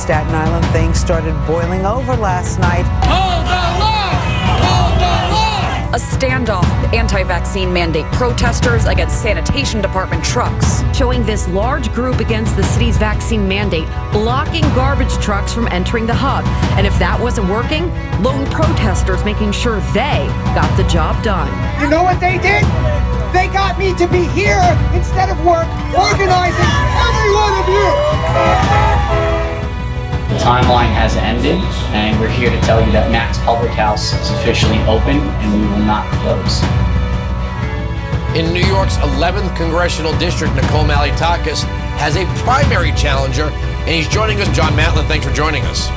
Staten Island, things started boiling over last night. Hold the line! Hold the line! A standoff anti vaccine mandate protesters against sanitation department trucks. Showing this large group against the city's vaccine mandate, blocking garbage trucks from entering the hub. And if that wasn't working, lone protesters making sure they got the job done. You know what they did? They got me to be here instead of work, organizing every one of you. The timeline has ended, and we're here to tell you that Mac's Public House is officially open and we will not close. In New York's 11th congressional district, Nicole Malliotakis has a primary challenger, and he's joining us. John Matland, thanks for joining us.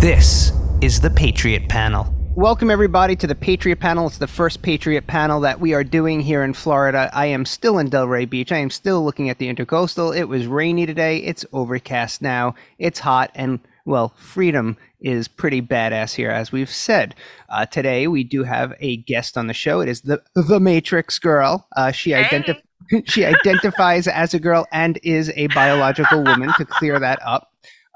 This is the Patriot Panel. Welcome, everybody, to the Patriot Panel. It's the first Patriot Panel that we are doing here in Florida. I am still in Delray Beach. I am still looking at the Intercoastal. It was rainy today. It's overcast now. It's hot. And, well, freedom is pretty badass here, as we've said. Uh, today, we do have a guest on the show. It is the, the Matrix Girl. Uh, she, Hey. identif- she identifies as a girl and is a biological woman, to clear that up.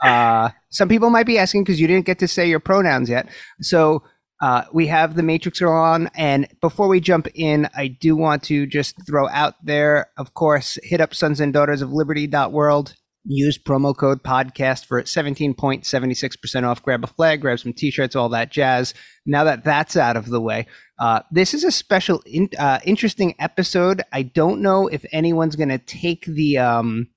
Uh, some people might be asking because you didn't get to say your pronouns yet. So, uh, we have the Matrix Girl on, and before we jump in, I do want to just throw out there, of course, hit up sons and daughters of liberty.world. Use promo code podcast for 17.76% off. Grab a flag, grab some t shirts, all that jazz. Now that that's out of the way, uh, this is a special, in, uh, interesting episode. I don't know if anyone's going to take the, um,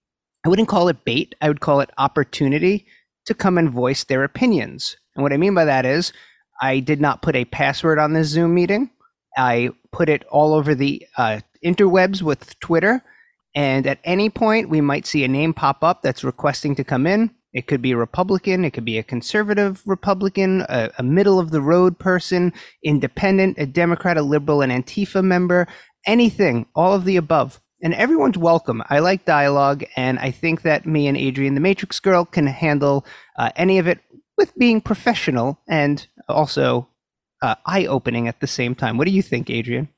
I wouldn't call it bait, I would call it opportunity to come and voice their opinions. And what I mean by that is, I did not put a password on this Zoom meeting. I put it all over the uh, interwebs with Twitter. And at any point, we might see a name pop up that's requesting to come in. It could be a Republican, it could be a conservative Republican, a, a middle of the road person, independent, a Democrat, a liberal, an Antifa member, anything, all of the above. And everyone's welcome. I like dialogue, and I think that me and Adrienne, the Matrix Girl, can handle uh, any of it with being professional and also uh, eye-opening at the same time. What do you think, Adrienne?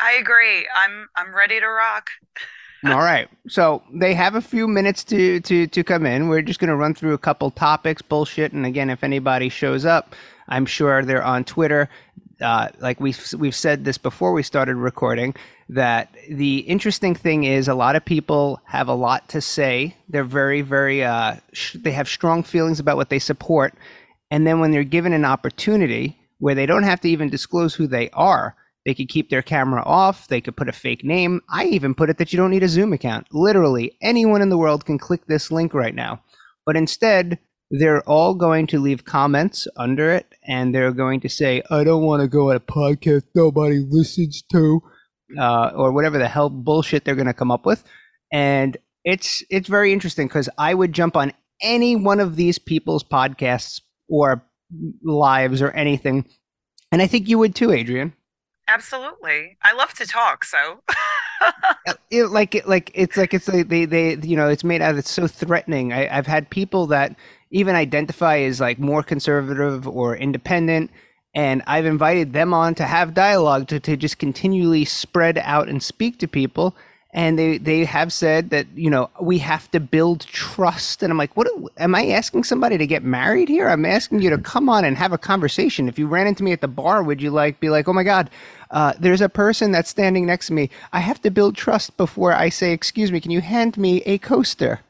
I agree. I'm I'm ready to rock. All right. So they have a few minutes to to to come in. We're just going to run through a couple topics, bullshit, and again, if anybody shows up, I'm sure they're on Twitter. Uh, like we have we've said this before we started recording, that the interesting thing is a lot of people have a lot to say. They're very very uh, sh- they have strong feelings about what they support, and then when they're given an opportunity where they don't have to even disclose who they are, they could keep their camera off. They could put a fake name. I even put it that you don't need a Zoom account. Literally, anyone in the world can click this link right now. But instead, they're all going to leave comments under it and they're going to say, I don't want to go on a podcast nobody listens to, uh, or whatever the hell bullshit they're going to come up with. And it's it's very interesting because I would jump on any one of these people's podcasts or lives or anything. And I think you would too, Adrienne. Absolutely. I love to talk, so uh, it, like it, like it's like it's like they they you know it's made out it's so threatening. I, I've had people that even identify as like more conservative or independent, and I've invited them on to have dialogue to to just continually spread out and speak to people. And they they have said that you know we have to build trust, and I'm like, what am I asking somebody to get married here? I'm asking you to come on and have a conversation. If you ran into me at the bar, would you like be like, oh my god, uh, there's a person that's standing next to me. I have to build trust before I say, excuse me, can you hand me a coaster?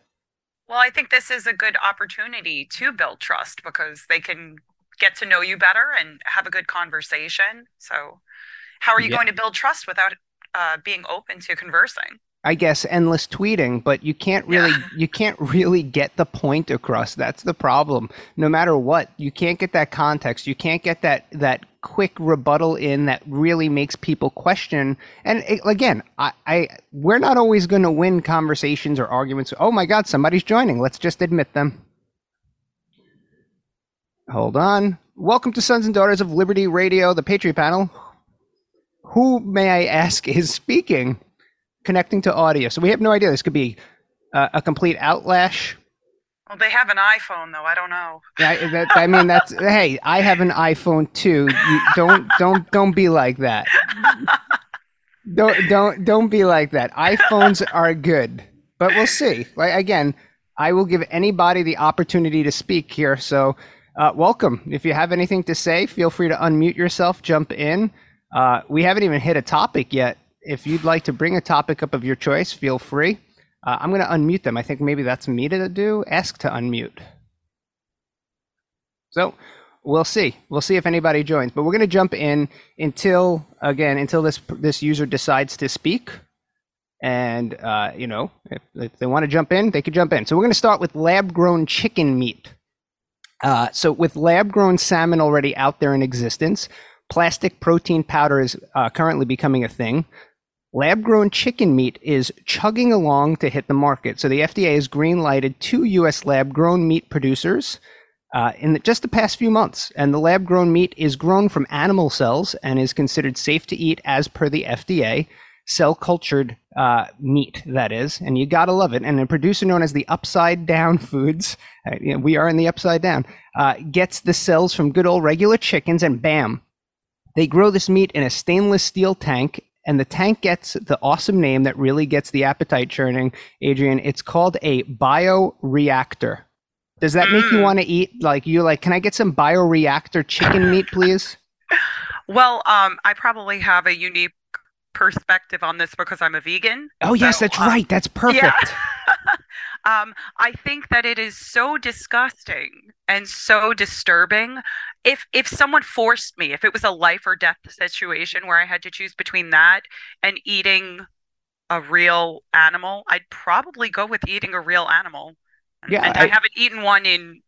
well, I think this is a good opportunity to build trust because they can get to know you better and have a good conversation. So, how are you Yeah. going to build trust without uh, being open to conversing? I guess endless tweeting, but you can't really Yeah. you can't really get the point across. That's the problem. No matter what, you can't get that context. You can't get that that quick rebuttal in that really makes people question. And it, again, I, I we're not always going to win conversations or arguments. Oh my God, somebody's joining. Let's just admit them. Hold on. Welcome to Sons and Daughters of Liberty Radio, the Patriot Panel. Who may I ask is speaking? connecting to audio. So we have no idea. This could be uh, a complete outlash. Well, they have an iPhone though. I don't know. I, that, I mean, that's hey. I have an iPhone too. You don't don't don't be like that. Don't don't don't be like that. iPhones are good, but we'll see. Like again, I will give anybody the opportunity to speak here. So, uh, welcome. If you have anything to say, feel free to unmute yourself, jump in. Uh, we haven't even hit a topic yet. If you'd like to bring a topic up of your choice, feel free. Uh, I'm going to unmute them. I think maybe that's me to do. Ask to unmute. So we'll see. We'll see if anybody joins. But we're going to jump in until again until this this user decides to speak. And uh, you know, if, if they want to jump in, they could jump in. So we're going to start with lab grown chicken meat. Uh, so with lab grown salmon already out there in existence, plastic protein powder is uh, currently becoming a thing. Lab grown chicken meat is chugging along to hit the market. So the FDA has green lighted two U.S. lab grown meat producers uh, in the, just the past few months. And the lab grown meat is grown from animal cells and is considered safe to eat as per the FDA. Cell cultured uh, meat, that is. And you gotta love it. And a producer known as the Upside Down Foods, uh, you know, we are in the Upside Down, uh, gets the cells from good old regular chickens and bam, they grow this meat in a stainless steel tank and the tank gets the awesome name that really gets the appetite churning, Adrienne. It's called a bioreactor. Does that make you want to eat? Like you like, can I get some bioreactor chicken meat, please? Well, um, I probably have a unique perspective on this because I'm a vegan. Oh yes, So, that's um, right. That's perfect. Yeah. um, I think that it is so disgusting and so disturbing. If if someone forced me, if it was a life or death situation where I had to choose between that and eating a real animal, I'd probably go with eating a real animal. Yeah, and I, I- haven't eaten one in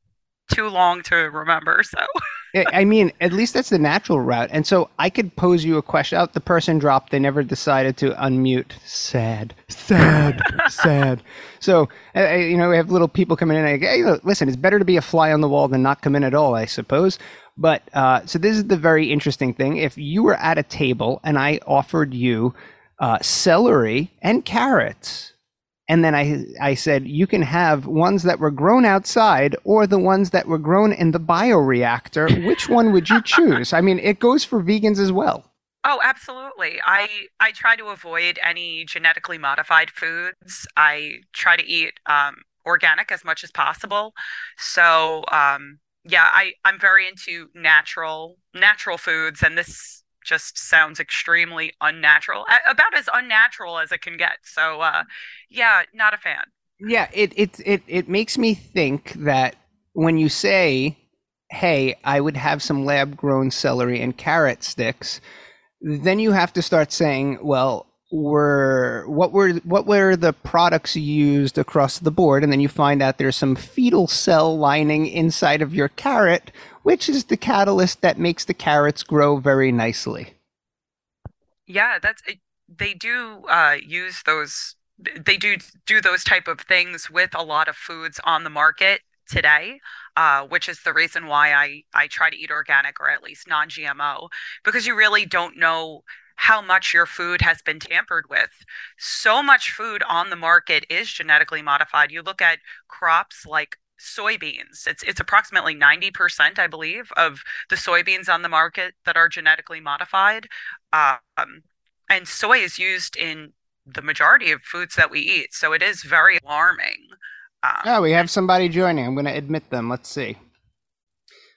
too long to remember. So I I mean, at least that's the natural route. And so I could pose you a question. Out the person dropped. They never decided to unmute. Sad, sad, sad. So uh, you know, we have little people coming in. And, hey, look, listen, it's better to be a fly on the wall than not come in at all, I suppose. But uh, so this is the very interesting thing. If you were at a table and I offered you uh, celery and carrots, and then I I said you can have ones that were grown outside or the ones that were grown in the bioreactor. Which one would you choose? I mean, it goes for vegans as well. Oh, absolutely. I I try to avoid any genetically modified foods. I try to eat um, organic as much as possible. So um, yeah, I I'm very into natural natural foods, and this just sounds extremely unnatural, about as unnatural as it can get. So uh, yeah, not a fan. Yeah, it it it it makes me think that when you say, "Hey, I would have some lab grown celery and carrot sticks," then you have to start saying, "Well, were what were what were the products used across the board?" And then you find out there's some fetal cell lining inside of your carrot, which is the catalyst that makes the carrots grow very nicely. Yeah, that's they do uh, use those. They do do those type of things with a lot of foods on the market today, uh, which is the reason why I I try to eat organic or at least non-GMO because you really don't know how much your food has been tampered with. So much food on the market is genetically modified. You look at crops like soybeans. It's it's approximately 90%, I believe, of the soybeans on the market that are genetically modified. Um, and soy is used in the majority of foods that we eat. So it is very alarming. Um, Oh, we have somebody joining. I'm going to admit them. Let's see.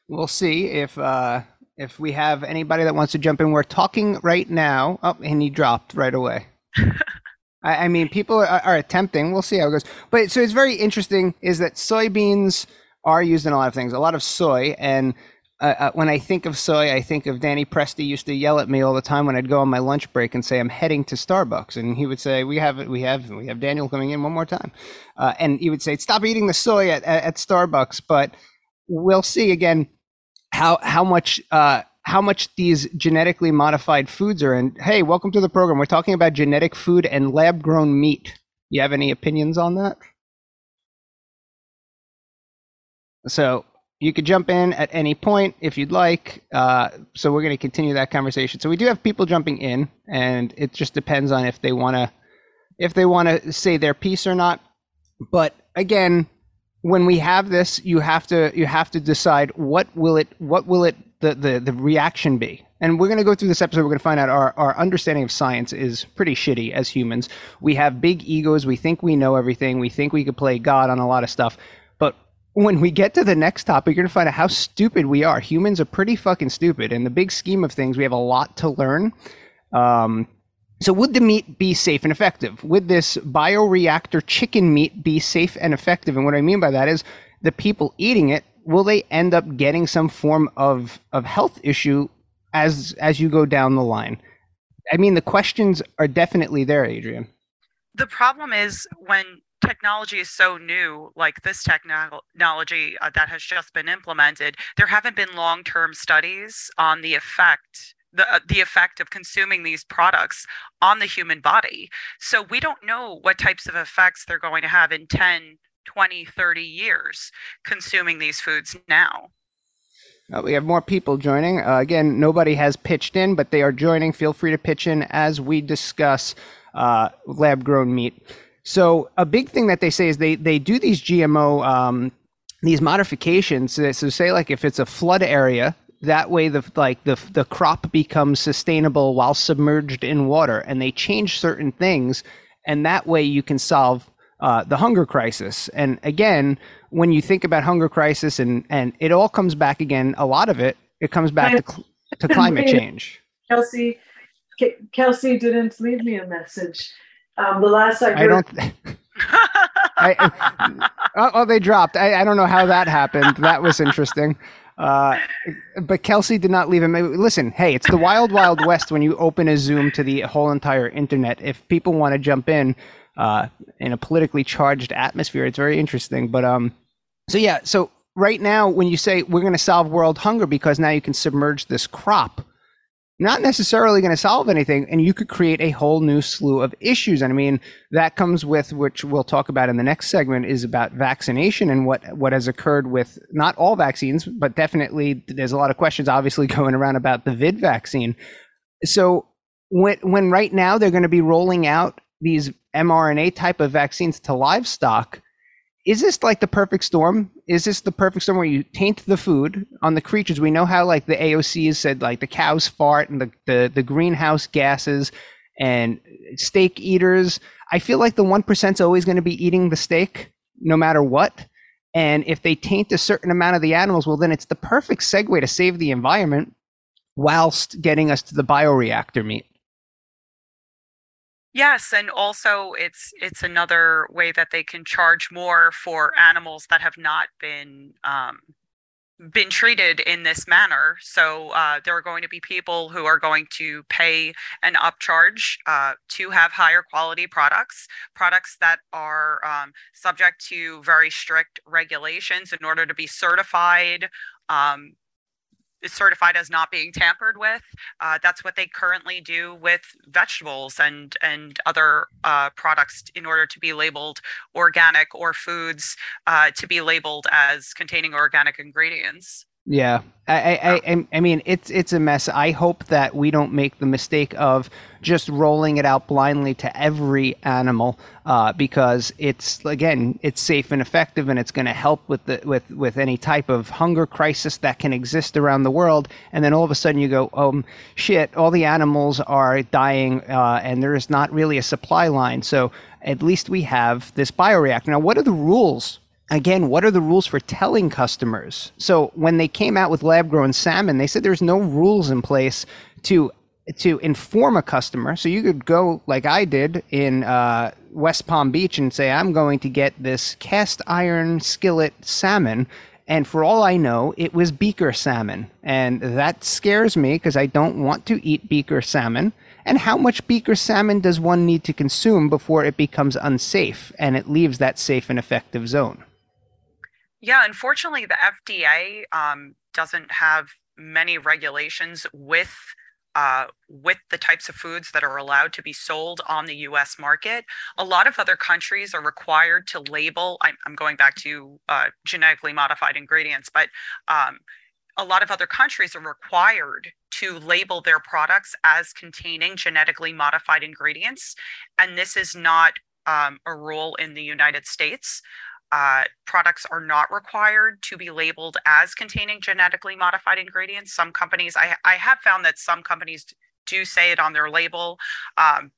We'll see if uh, if we have anybody that wants to jump in. We're talking right now. Oh, and he dropped right away. I, I mean, people are, are attempting. We'll see how it goes. But so it's very interesting. Is that soybeans are used in a lot of things. A lot of soy, and uh, uh, when I think of soy, I think of Danny Presti used to yell at me all the time when I'd go on my lunch break and say I'm heading to Starbucks, and he would say we have we have we have Daniel coming in one more time, uh, and he would say stop eating the soy at, at, at Starbucks. But we'll see again how how much uh, how much these genetically modified foods are. And hey, welcome to the program. We're talking about genetic food and lab grown meat. You have any opinions on that? So you could jump in at any point if you'd like. Uh, so we're going to continue that conversation. So we do have people jumping in, and it just depends on if they want to if they want to say their piece or not. But again, when we have this, you have to you have to decide what will it what will it the, the, the reaction be? And we're going to go through this episode. We're going to find out our, our understanding of science is pretty shitty as humans. We have big egos. We think we know everything. We think we could play God on a lot of stuff. But when we get to the next topic, you're going to find out how stupid we are. Humans are pretty fucking stupid. In the big scheme of things, we have a lot to learn. Um, so, would the meat be safe and effective? Would this bioreactor chicken meat be safe and effective? And what I mean by that is the people eating it, will they end up getting some form of, of health issue as as you go down the line? I mean, the questions are definitely there, Adrienne. The problem is when technology is so new, like this technology uh, that has just been implemented, there haven't been long term studies on the effect the uh, the effect of consuming these products on the human body. So we don't know what types of effects they're going to have in 10, 20, 30 years consuming these foods now. Uh, we have more people joining. Uh, again, nobody has pitched in, but they are joining. Feel free to pitch in as we discuss uh, lab grown meat. So, a big thing that they say is they, they do these GMO, um, these modifications. So, say, like, if it's a flood area, that way the like the the crop becomes sustainable while submerged in water and they change certain things and that way you can solve uh, the hunger crisis and again when you think about hunger crisis and and it all comes back again a lot of it it comes back to, to climate change kelsey kelsey didn't leave me a message um, the last i heard I don't I, oh, oh, they dropped. I, I don't know how that happened. That was interesting. Uh, but Kelsey did not leave him. Listen, hey, it's the wild, wild west when you open a Zoom to the whole entire internet. If people want to jump in uh, in a politically charged atmosphere, it's very interesting. But um, so yeah, so right now when you say we're going to solve world hunger because now you can submerge this crop, not necessarily going to solve anything and you could create a whole new slew of issues. And i mean that comes with which we'll talk about in the next segment is about vaccination and what what has occurred with not all vaccines but definitely there's a lot of questions obviously going around about the vid vaccine. So when when right now they're going to be rolling out these mRNA type of vaccines to livestock is this like the perfect storm? Is this the perfect storm where you taint the food on the creatures? We know how like the AOC has said like the cows fart and the, the, the greenhouse gases and steak eaters. I feel like the one percent's always going to be eating the steak no matter what. And if they taint a certain amount of the animals, well, then it's the perfect segue to save the environment whilst getting us to the bioreactor meat. Yes, and also it's it's another way that they can charge more for animals that have not been um, been treated in this manner. So uh, there are going to be people who are going to pay an upcharge uh, to have higher quality products, products that are um, subject to very strict regulations in order to be certified. Um, is certified as not being tampered with. Uh, that's what they currently do with vegetables and and other uh, products in order to be labeled organic or foods uh, to be labeled as containing organic ingredients. Yeah, I, I, I, mean, it's it's a mess. I hope that we don't make the mistake of just rolling it out blindly to every animal, uh, because it's again, it's safe and effective, and it's going to help with the with with any type of hunger crisis that can exist around the world. And then all of a sudden, you go, um, shit, all the animals are dying, uh, and there is not really a supply line. So at least we have this bioreactor. Now, what are the rules again, what are the rules for telling customers? So when they came out with lab grown salmon, they said there's no rules in place to to inform a customer. So you could go like I did in uh, West Palm Beach and say, I'm going to get this cast iron skillet salmon. And for all I know, it was beaker salmon. And that scares me because I don't want to eat beaker salmon. And how much beaker salmon does one need to consume before it becomes unsafe and it leaves that safe and effective zone? Yeah, unfortunately, the FDA um, doesn't have many regulations with uh, with the types of foods that are allowed to be sold on the US market. A lot of other countries are required to label, I'm, I'm going back to uh, genetically modified ingredients, but um, a lot of other countries are required to label their products as containing genetically modified ingredients. And this is not um, a rule in the United States. Uh, products are not required to be labeled as containing genetically modified ingredients. Some companies, I, I have found that some companies do say it on their label um,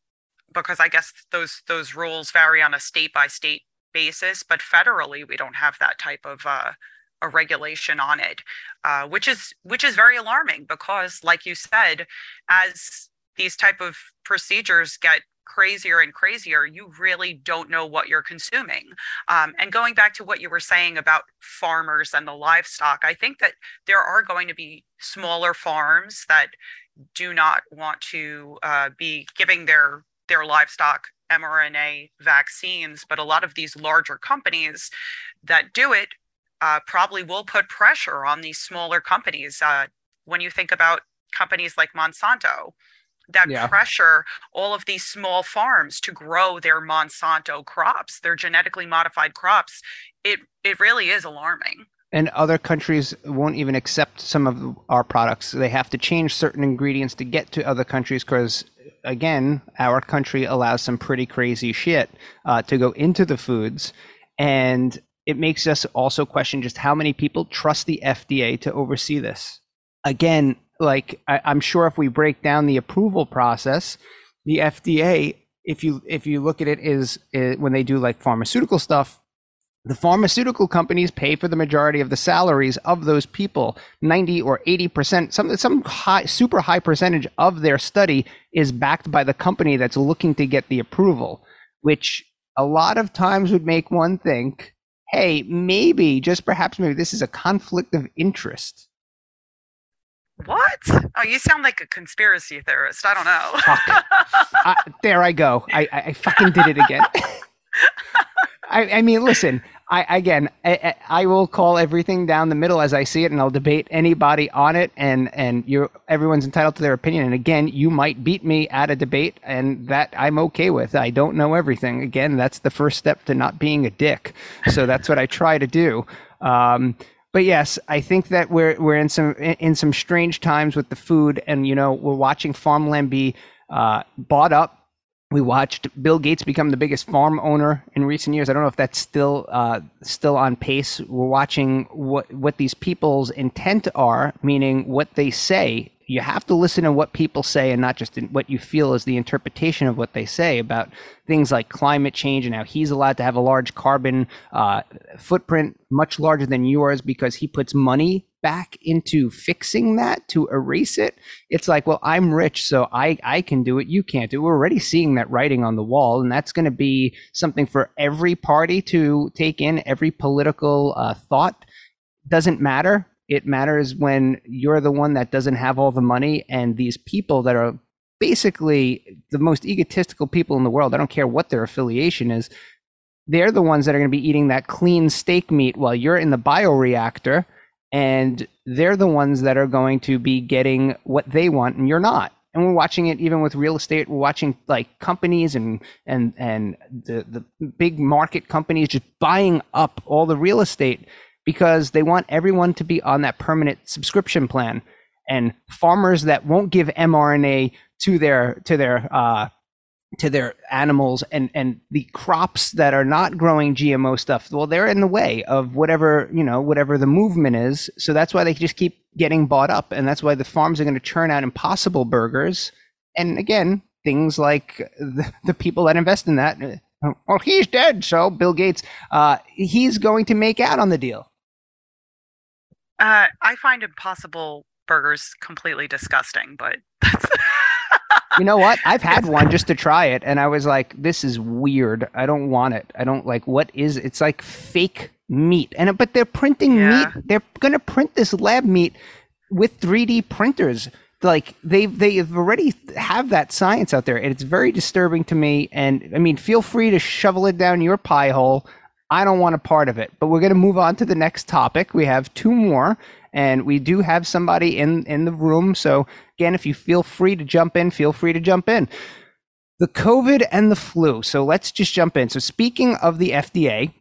because I guess those those rules vary on a state by state basis. But federally, we don't have that type of uh, a regulation on it, uh, which is which is very alarming because, like you said, as these type of procedures get crazier and crazier, you really don't know what you're consuming. Um, and going back to what you were saying about farmers and the livestock, I think that there are going to be smaller farms that do not want to uh, be giving their their livestock mRNA vaccines, but a lot of these larger companies that do it uh, probably will put pressure on these smaller companies. Uh, when you think about companies like Monsanto, that yeah. pressure all of these small farms to grow their Monsanto crops, their genetically modified crops, it it really is alarming. And other countries won't even accept some of our products. They have to change certain ingredients to get to other countries because, again, our country allows some pretty crazy shit uh, to go into the foods. And it makes us also question just how many people trust the FDA to oversee this. Again, like I, am sure if we break down the approval process, the FDA, if you if you look at it, is, is when they do like pharmaceutical stuff, the pharmaceutical companies pay for the majority of the salaries of those people. 90 or 80 percent some some high super high percentage of their study is backed by the company that's looking to get the approval which a lot of times would make one think hey maybe just perhaps maybe this is a conflict of interest what? Oh, you sound like a conspiracy theorist. I don't know. I, there I go. I, I, I fucking did it again. I, I mean, listen. I again, I, I, will call everything down the middle as I see it, and I'll debate anybody on it. And and you, everyone's entitled to their opinion. And again, you might beat me at a debate, and that I'm okay with. I don't know everything. Again, that's the first step to not being a dick. So that's what I try to do. Um, but yes, I think that we're we're in some in some strange times with the food, and you know we're watching farmland be uh, bought up. We watched Bill Gates become the biggest farm owner in recent years. I don't know if that's still uh, still on pace. We're watching what what these people's intent are, meaning what they say you have to listen to what people say and not just what you feel is the interpretation of what they say about things like climate change and how he's allowed to have a large carbon uh, footprint much larger than yours because he puts money back into fixing that to erase it. It's like well i'm rich so i i can do it. You can't do it. We're already seeing that writing on the wall and that's going to be something for every party to take in every political uh, thought. Doesn't matter it matters when you're the one that doesn't have all the money and these people that are basically the most egotistical people in the world. I don't care what their affiliation is. They're the ones that are going to be eating that clean steak meat while you're in the bioreactor and they're the ones that are going to be getting what they want and you're not and we're watching it even with real estate we're watching like companies and and and the the big market companies just buying up all the real estate because they want everyone to be on that permanent subscription plan. And farmers that won't give mRNA to their to their uh, to their animals and and the crops that are not growing GMO stuff, well, they're in the way of whatever you know whatever the movement is. So that's why they just keep getting bought up, and that's why the farms are going to churn out impossible burgers. And again, things like the, the people that invest in that. Well, he's dead, so Bill Gates, uh, he's going to make out on the deal. Uh, I find Impossible burgers completely disgusting, but that's. you know what? I've had one just to try it, and I was like, "This is weird. I don't want it. I don't like. What is? It's like fake meat, and but they're printing yeah. meat. They're gonna print this lab meat with 3D printers. Like they they've already have that science out there, and it's very disturbing to me. And I mean, feel free to shovel it down your pie hole. I don't want a part of it. But we're going to move on to the next topic. We have two more, and we do have somebody in in the room. So again, if you feel free to jump in, feel free to jump in. The COVID and the flu. So let's just jump in. So speaking of the FDA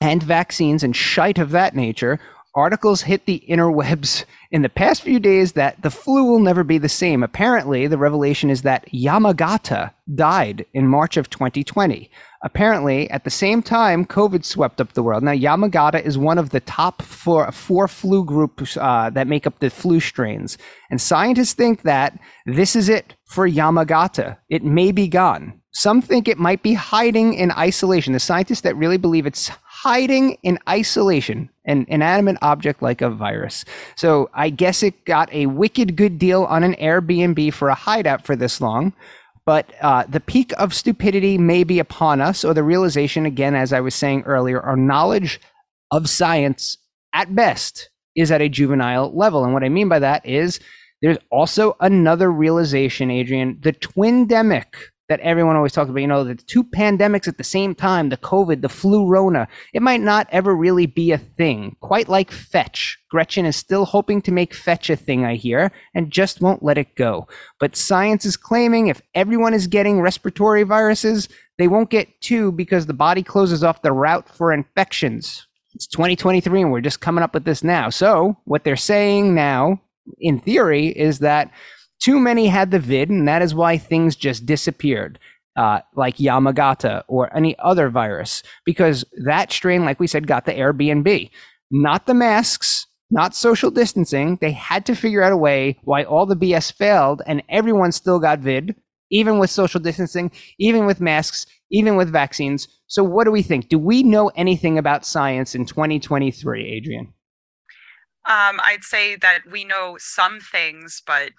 and vaccines and shite of that nature, articles hit the interwebs in the past few days that the flu will never be the same. Apparently, the revelation is that Yamagata died in March of 2020. Apparently, at the same time, COVID swept up the world. Now, Yamagata is one of the top four, four flu groups uh, that make up the flu strains. And scientists think that this is it for Yamagata. It may be gone. Some think it might be hiding in isolation. The scientists that really believe it's hiding in isolation, an inanimate object like a virus. So I guess it got a wicked good deal on an Airbnb for a hideout for this long. But uh, the peak of stupidity may be upon us, or the realization, again, as I was saying earlier, our knowledge of science at best is at a juvenile level. And what I mean by that is there's also another realization, Adrienne, the twindemic that everyone always talks about, you know, the two pandemics at the same time, the COVID, the flu Rona, it might not ever really be a thing. Quite like Fetch. Gretchen is still hoping to make Fetch a thing, I hear, and just won't let it go. But science is claiming if everyone is getting respiratory viruses, they won't get two because the body closes off the route for infections. It's 2023 and we're just coming up with this now. So, what they're saying now, in theory, is that too many had the vid, and that is why things just disappeared, uh, like Yamagata or any other virus, because that strain, like we said, got the Airbnb, not the masks, not social distancing. They had to figure out a way why all the BS failed, and everyone still got vid, even with social distancing, even with masks, even with vaccines. So, what do we think? Do we know anything about science in 2023, Adrienne? Um, I'd say that we know some things, but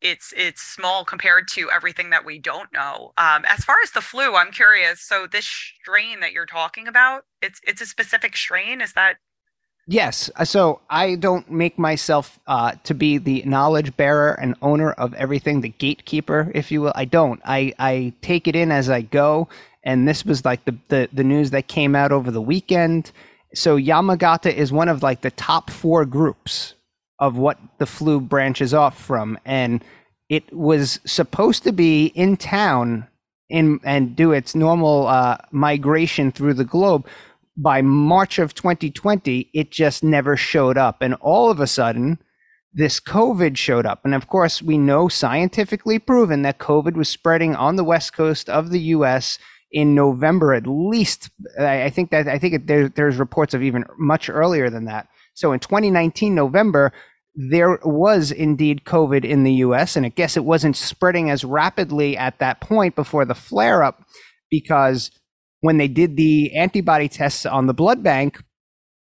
it's it's small compared to everything that we don't know. Um, as far as the flu, I'm curious. So this strain that you're talking about, it's it's a specific strain. Is that? Yes. Uh, so I don't make myself uh, to be the knowledge bearer and owner of everything, the gatekeeper, if you will. I don't. I I take it in as I go. And this was like the the, the news that came out over the weekend. So Yamagata is one of like the top four groups of what the flu branches off from. And it was supposed to be in town in and do its normal uh, migration through the globe. By march of 2020 it just never showed up. And all of a sudden this covid showed up. And of course we know scientifically proven that covid was spreading on the west coast of the us in november at least. I think that i think it, there, there's reports of even much earlier than that so in 2019 November, there was indeed COVID in the US, and I guess it wasn't spreading as rapidly at that point before the flare up because when they did the antibody tests on the blood bank,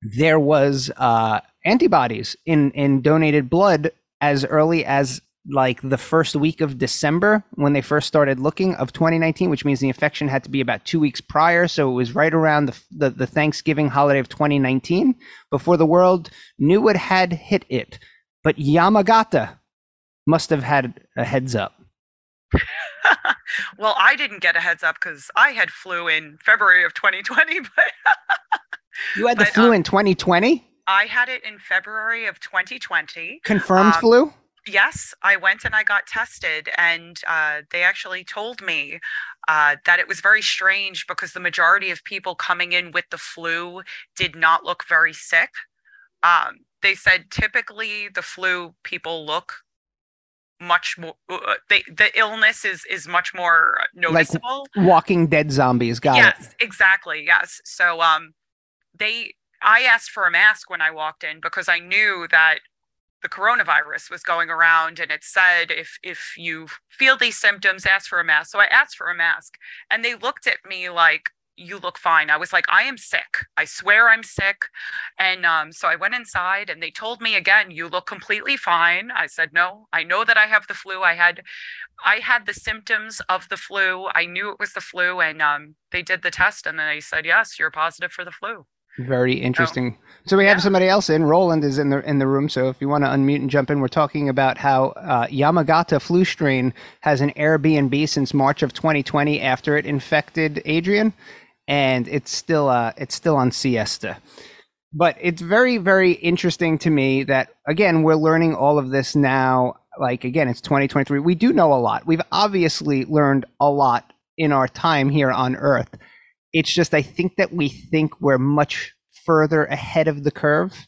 there was uh, antibodies in, in donated blood as early as like the first week of December when they first started looking of 2019, which means the infection had to be about two weeks prior. So it was right around the, the, the Thanksgiving holiday of 2019 before the world knew it had hit it. But Yamagata must have had a heads up. well, I didn't get a heads up because I had flu in February of 2020. But you had the but, flu um, in 2020. I had it in February of 2020. Confirmed um, flu. Yes, I went and I got tested, and uh, they actually told me uh, that it was very strange because the majority of people coming in with the flu did not look very sick. Um, they said typically the flu people look much more uh, uh they, the illness is is much more noticeable. Like walking dead zombies got yes, it exactly yes. So um they i asked for a mask when i walked in because i knew that the coronavirus was going around and it said if if you feel these symptoms ask for a mask. So i asked for a mask and they looked at me like you look fine. I was like i am sick. I swear i'm sick. And um, so i went inside and they told me again you look completely fine. I said no i know that i have the flu. I had i had the symptoms of the flu. I knew it was the flu and um, they did the test and then they said yes you're positive for the flu very interesting. So, we have somebody else in. Roland is in the in the room. So if you want to unmute and jump in, we're talking about how uh, Yamagata flu strain has an Airbnb since March of 2020 after it infected Adrienne, and it's still uh it's still on siesta. But it's very very interesting to me that again we're learning all of this now. Like again, it's 2023. We do know a lot. We've obviously learned a lot in our time here on Earth it's just I think that we think we're much further ahead of the curve,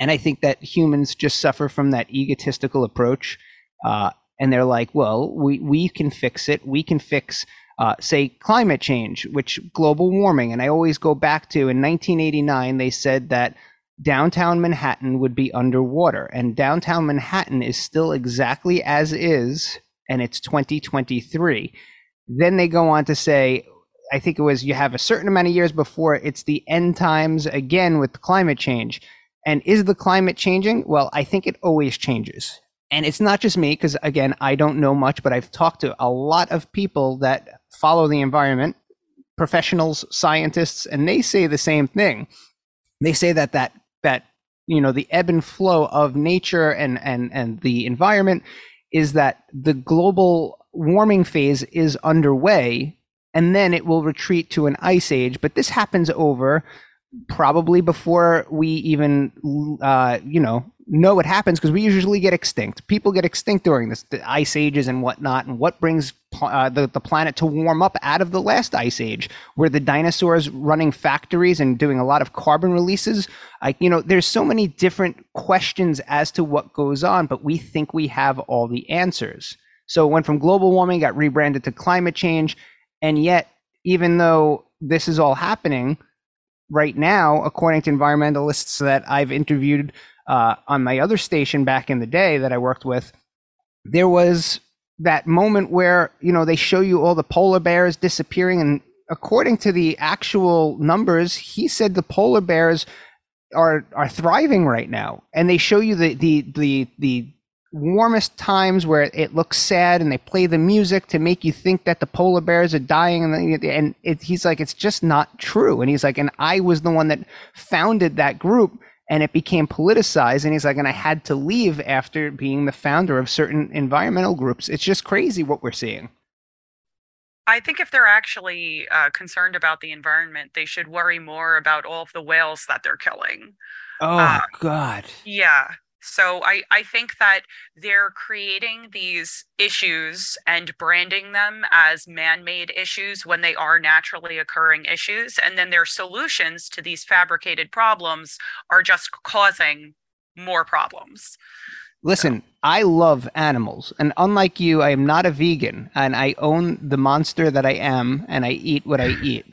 and I think that humans just suffer from that egotistical approach. Uh, and they're like, well, we we can fix it. We can fix uh, say climate change, which global warming. And I always go back to in 1989, they said that downtown Manhattan would be underwater. And downtown Manhattan is still exactly as is, and it's 2023. Then they go on to say, I think it was you have a certain amount of years before it's the end times again with climate change. And is the climate changing? Well, I think it always changes. And it's not just me, because again, I don't know much, but I've talked to a lot of people that follow the environment, professionals, scientists, and they say the same thing. They say that that that you know the ebb and flow of nature and and and the environment is that the global warming phase is underway and then it will retreat to an ice age but this happens over probably before we even uh, you know know what happens because we usually get extinct. People get extinct during this, the ice ages and whatnot. And what brings uh, the, the planet to warm up out of the last ice age, where the dinosaurs running factories and doing a lot of carbon releases? Like, you know, there's so many different questions as to what goes on, but we think we have all the answers. So it went from global warming, got rebranded to climate change. And yet, even though this is all happening, right now, according to environmentalists that I've interviewed uh, on my other station back in the day that I worked with, there was that moment where you know they show you all the polar bears disappearing, and according to the actual numbers, he said the polar bears are are thriving right now, and they show you the the the the warmest times where it looks sad and they play the music to make you think that the polar bears are dying and, and it, he's like it's just not true. And he's like and i was the one that founded that group and it became politicized. And he's like and i had to leave after being the founder of certain environmental groups. It's just crazy what we're seeing. I think if they're actually uh, concerned about the environment, they should worry more about all of the whales that they're killing. Oh uh, God! Yeah, so I, I think that they're creating these issues and branding them as man-made issues when they are naturally occurring issues. And then their solutions to these fabricated problems are just causing more problems. Listen. I love animals. And unlike you, I am not a vegan and I own the monster that I am and I eat what I eat.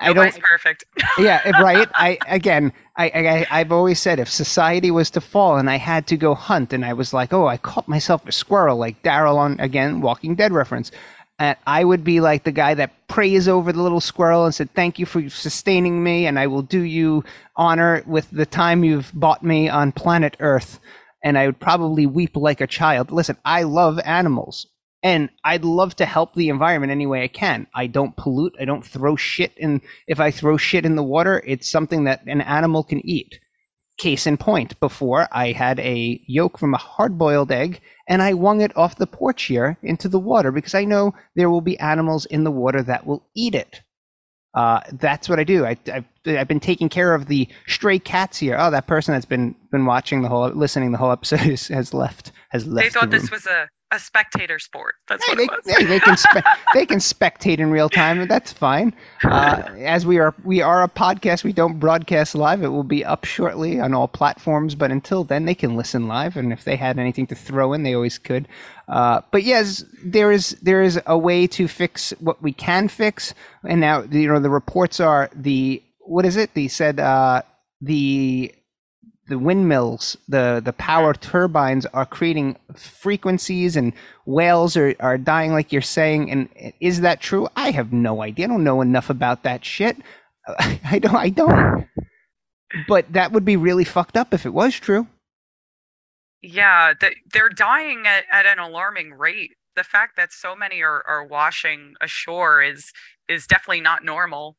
I don't perfect. yeah, right. I again, I, I I've always said if society was to fall and I had to go hunt and I was like, oh, I caught myself a squirrel, like Daryl on again Walking Dead reference. And I would be like the guy that prays over the little squirrel and said, "Thank you for sustaining me, and I will do you honor with the time you've bought me on planet Earth." And I would probably weep like a child. Listen, I love animals. And I'd love to help the environment any way I can. I don't pollute. I don't throw shit in. If I throw shit in the water, it's something that an animal can eat. Case in point, before I had a yolk from a hard boiled egg and I wung it off the porch here into the water because I know there will be animals in the water that will eat it. Uh, that's what I do. I, have I've been taking care of the stray cats here. Oh, that person that's been been watching the whole, listening the whole episode has, has left. Has left. They thought the this was a a spectator sport. That's hey, what they, it was. Hey, they can spe- they can spectate in real time. And that's fine. Uh, as we are we are a podcast, we don't broadcast live. It will be up shortly on all platforms. But until then, they can listen live. And if they had anything to throw in, they always could. Uh, but yes, there is there is a way to fix what we can fix. And now you know the reports are the what is it? They said uh, the the windmills, the the power turbines are creating frequencies, and whales are are dying, like you're saying. And is that true? I have no idea. I don't know enough about that shit. I don't. I don't. But that would be really fucked up if it was true. Yeah, they're dying at, at an alarming rate. The fact that so many are, are washing ashore is is definitely not normal.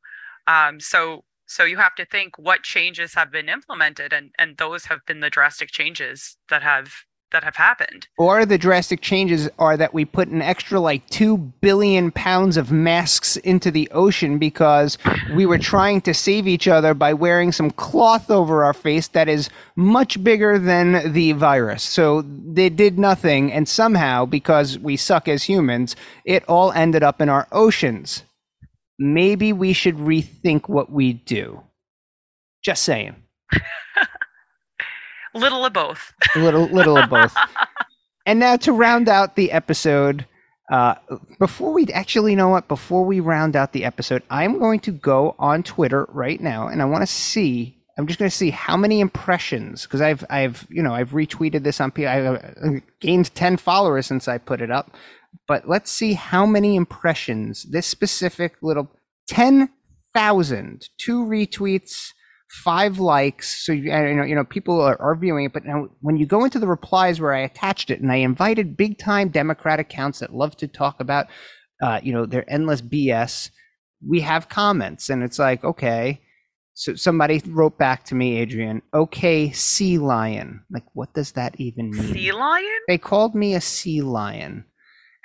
Um, so so you have to think what changes have been implemented, and and those have been the drastic changes that have that have happened. Or the drastic changes are that we put an extra like 2 billion pounds of masks into the ocean because we were trying to save each other by wearing some cloth over our face that is much bigger than the virus. So they did nothing. And somehow, because we suck as humans, it all ended up in our oceans maybe we should rethink what we do. Just saying. little of both. little, little of both. and now to round out the episode, Uh, before we actually you know what, before we round out the episode, I'm going to go on Twitter right now, and I want to see. I'm just going to see how many impressions because I've I've you know I've retweeted this on P. I've gained ten followers since I put it up, but let's see how many impressions this specific little ten thousand two retweets five likes. So you know, you know, people are, are viewing it. But now, when you go into the replies where I attached it, and I invited big time Democrat accounts that love to talk about, uh, you know, their endless BS, we have comments, and it's like, okay. So somebody wrote back to me, Adrienne. Okay, sea lion. Like, what does that even mean? Sea lion? They called me a sea lion,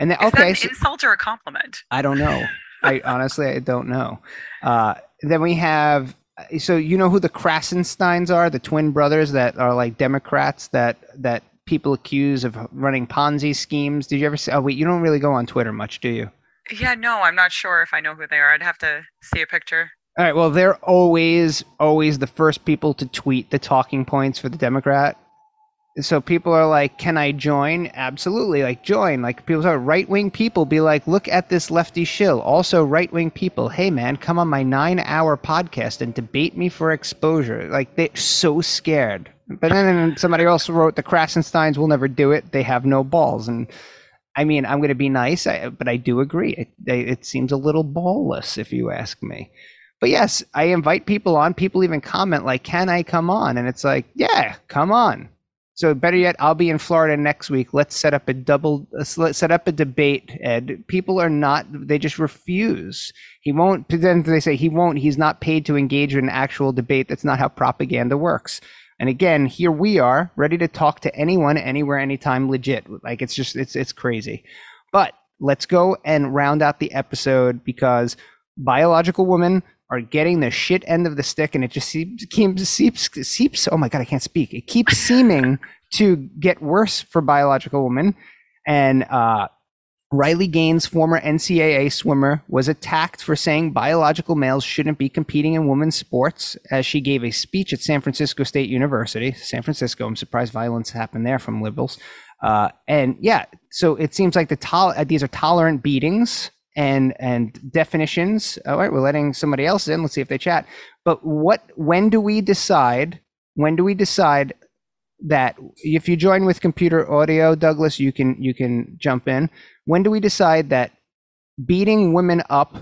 and then Is okay, that an so- insult or a compliment? I don't know. I honestly I don't know. Uh, then we have so you know who the Krassensteins are, the twin brothers that are like Democrats that that people accuse of running Ponzi schemes. Did you ever see? Oh wait, you don't really go on Twitter much, do you? Yeah, no, I'm not sure if I know who they are. I'd have to see a picture. All right. Well, they're always always the first people to tweet the talking points for the Democrat. So people are like, "Can I join?" Absolutely, like join. Like people are right wing people be like, "Look at this lefty shill." Also, right wing people, "Hey man, come on my nine hour podcast and debate me for exposure." Like they're so scared. But then somebody else wrote, "The Krassensteins will never do it. They have no balls." And I mean, I'm going to be nice, but I do agree. It, it seems a little ballless, if you ask me. But yes, I invite people on. People even comment like, "Can I come on?" And it's like, "Yeah, come on." So better yet, I'll be in Florida next week. Let's set up a double. Let's set up a debate. Ed, people are not. They just refuse. He won't. Then they say he won't. He's not paid to engage in an actual debate. That's not how propaganda works. And again, here we are, ready to talk to anyone, anywhere, anytime, legit. Like it's just it's it's crazy. But let's go and round out the episode because biological women are getting the shit end of the stick, and it just keeps seeps seeps. Oh my god, I can't speak. It keeps seeming to get worse for biological women, and uh, Riley Gaines, former NCAA swimmer, was attacked for saying biological males shouldn't be competing in women's sports as she gave a speech at San Francisco State University. San Francisco, I'm surprised violence happened there from liberals. Uh, and yeah, so it seems like the tol- uh, these are tolerant beatings and and definitions. All right, we're letting somebody else in. Let's see if they chat. But what? When do we decide? When do we decide that if you join with computer audio, Douglas, you can you can jump in. When do we decide that beating women up?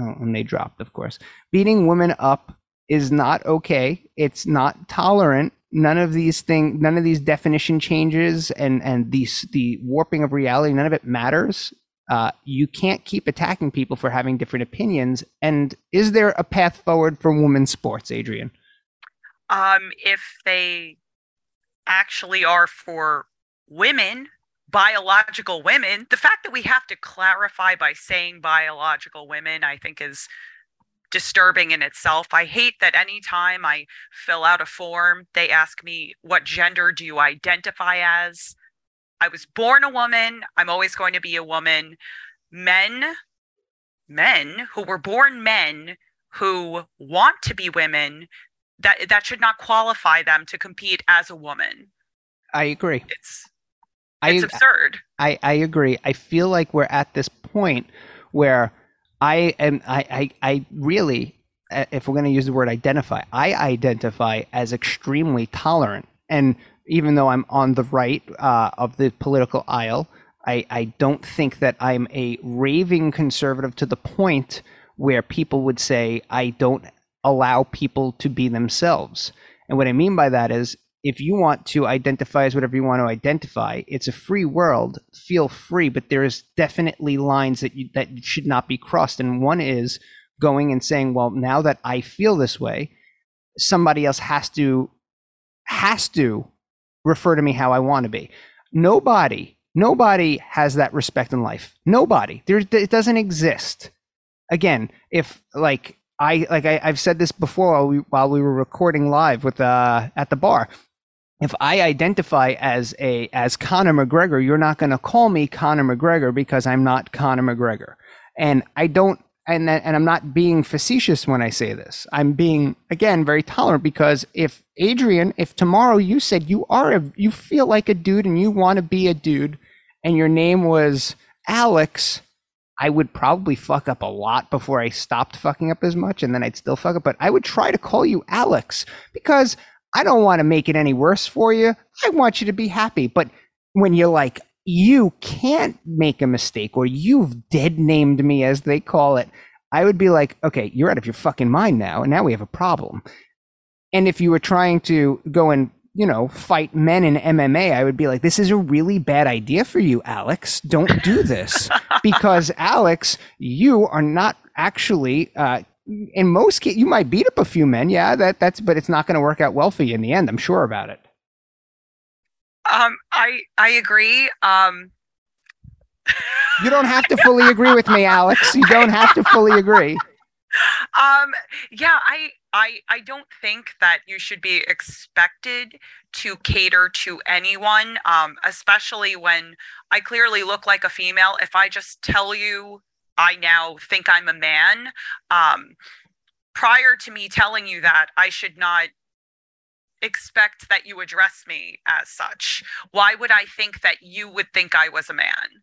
Oh, and they dropped, of course. Beating women up is not okay. It's not tolerant. None of these things, none of these definition changes and and these the warping of reality, none of it matters. Uh, you can't keep attacking people for having different opinions. And is there a path forward for women's sports, Adrienne? Um, if they actually are for women, biological women, the fact that we have to clarify by saying biological women, I think is disturbing in itself. I hate that anytime I fill out a form, they ask me, What gender do you identify as? I was born a woman. I'm always going to be a woman. Men, men who were born men who want to be women, that that should not qualify them to compete as a woman. I agree. It's I, it's absurd. I, I agree. I feel like we're at this point where I am I, I, I really uh, if we're going to use the word identify, I identify as extremely tolerant. And even though I'm on the right uh, of the political aisle, I, I don't think that I'm a raving conservative to the point where people would say I don't allow people to be themselves. And what I mean by that is if you want to identify as whatever you want to identify, it's a free world. Feel free, but there is definitely lines that you, that should not be crossed. And one is going and saying, "Well, now that I feel this way, somebody else has to has to refer to me how I want to be." Nobody, nobody has that respect in life. Nobody. There, it doesn't exist. Again, if like I like I, I've said this before while we, while we were recording live with uh at the bar if I identify as a as Conor McGregor, you're not going to call me Conor McGregor because I'm not Conor McGregor. And I don't and and I'm not being facetious when I say this. I'm being again very tolerant because if Adrienne, if tomorrow you said you are a, you feel like a dude and you want to be a dude and your name was Alex, I would probably fuck up a lot before I stopped fucking up as much, and then I'd still fuck up. But I would try to call you Alex because I don't want to make it any worse for you. I want you to be happy. But when you're like, you can't make a mistake, or you've dead named me, as they call it, I would be like, okay, you're out of your fucking mind now, and now we have a problem. And if you were trying to go and you know, fight men in MMA, I would be like, this is a really bad idea for you, Alex. Don't do this. because, Alex, you are not actually, uh, in most cases, you might beat up a few men. Yeah, that, that's, but it's not going to work out well for you in the end. I'm sure about it. Um, I, I agree. Um, you don't have to fully agree with me, Alex. You don't have to fully agree. Um, yeah, I, I I don't think that you should be expected to cater to anyone, um, especially when I clearly look like a female. If I just tell you I now think I'm a man, um, prior to me telling you that, I should not expect that you address me as such. Why would I think that you would think I was a man?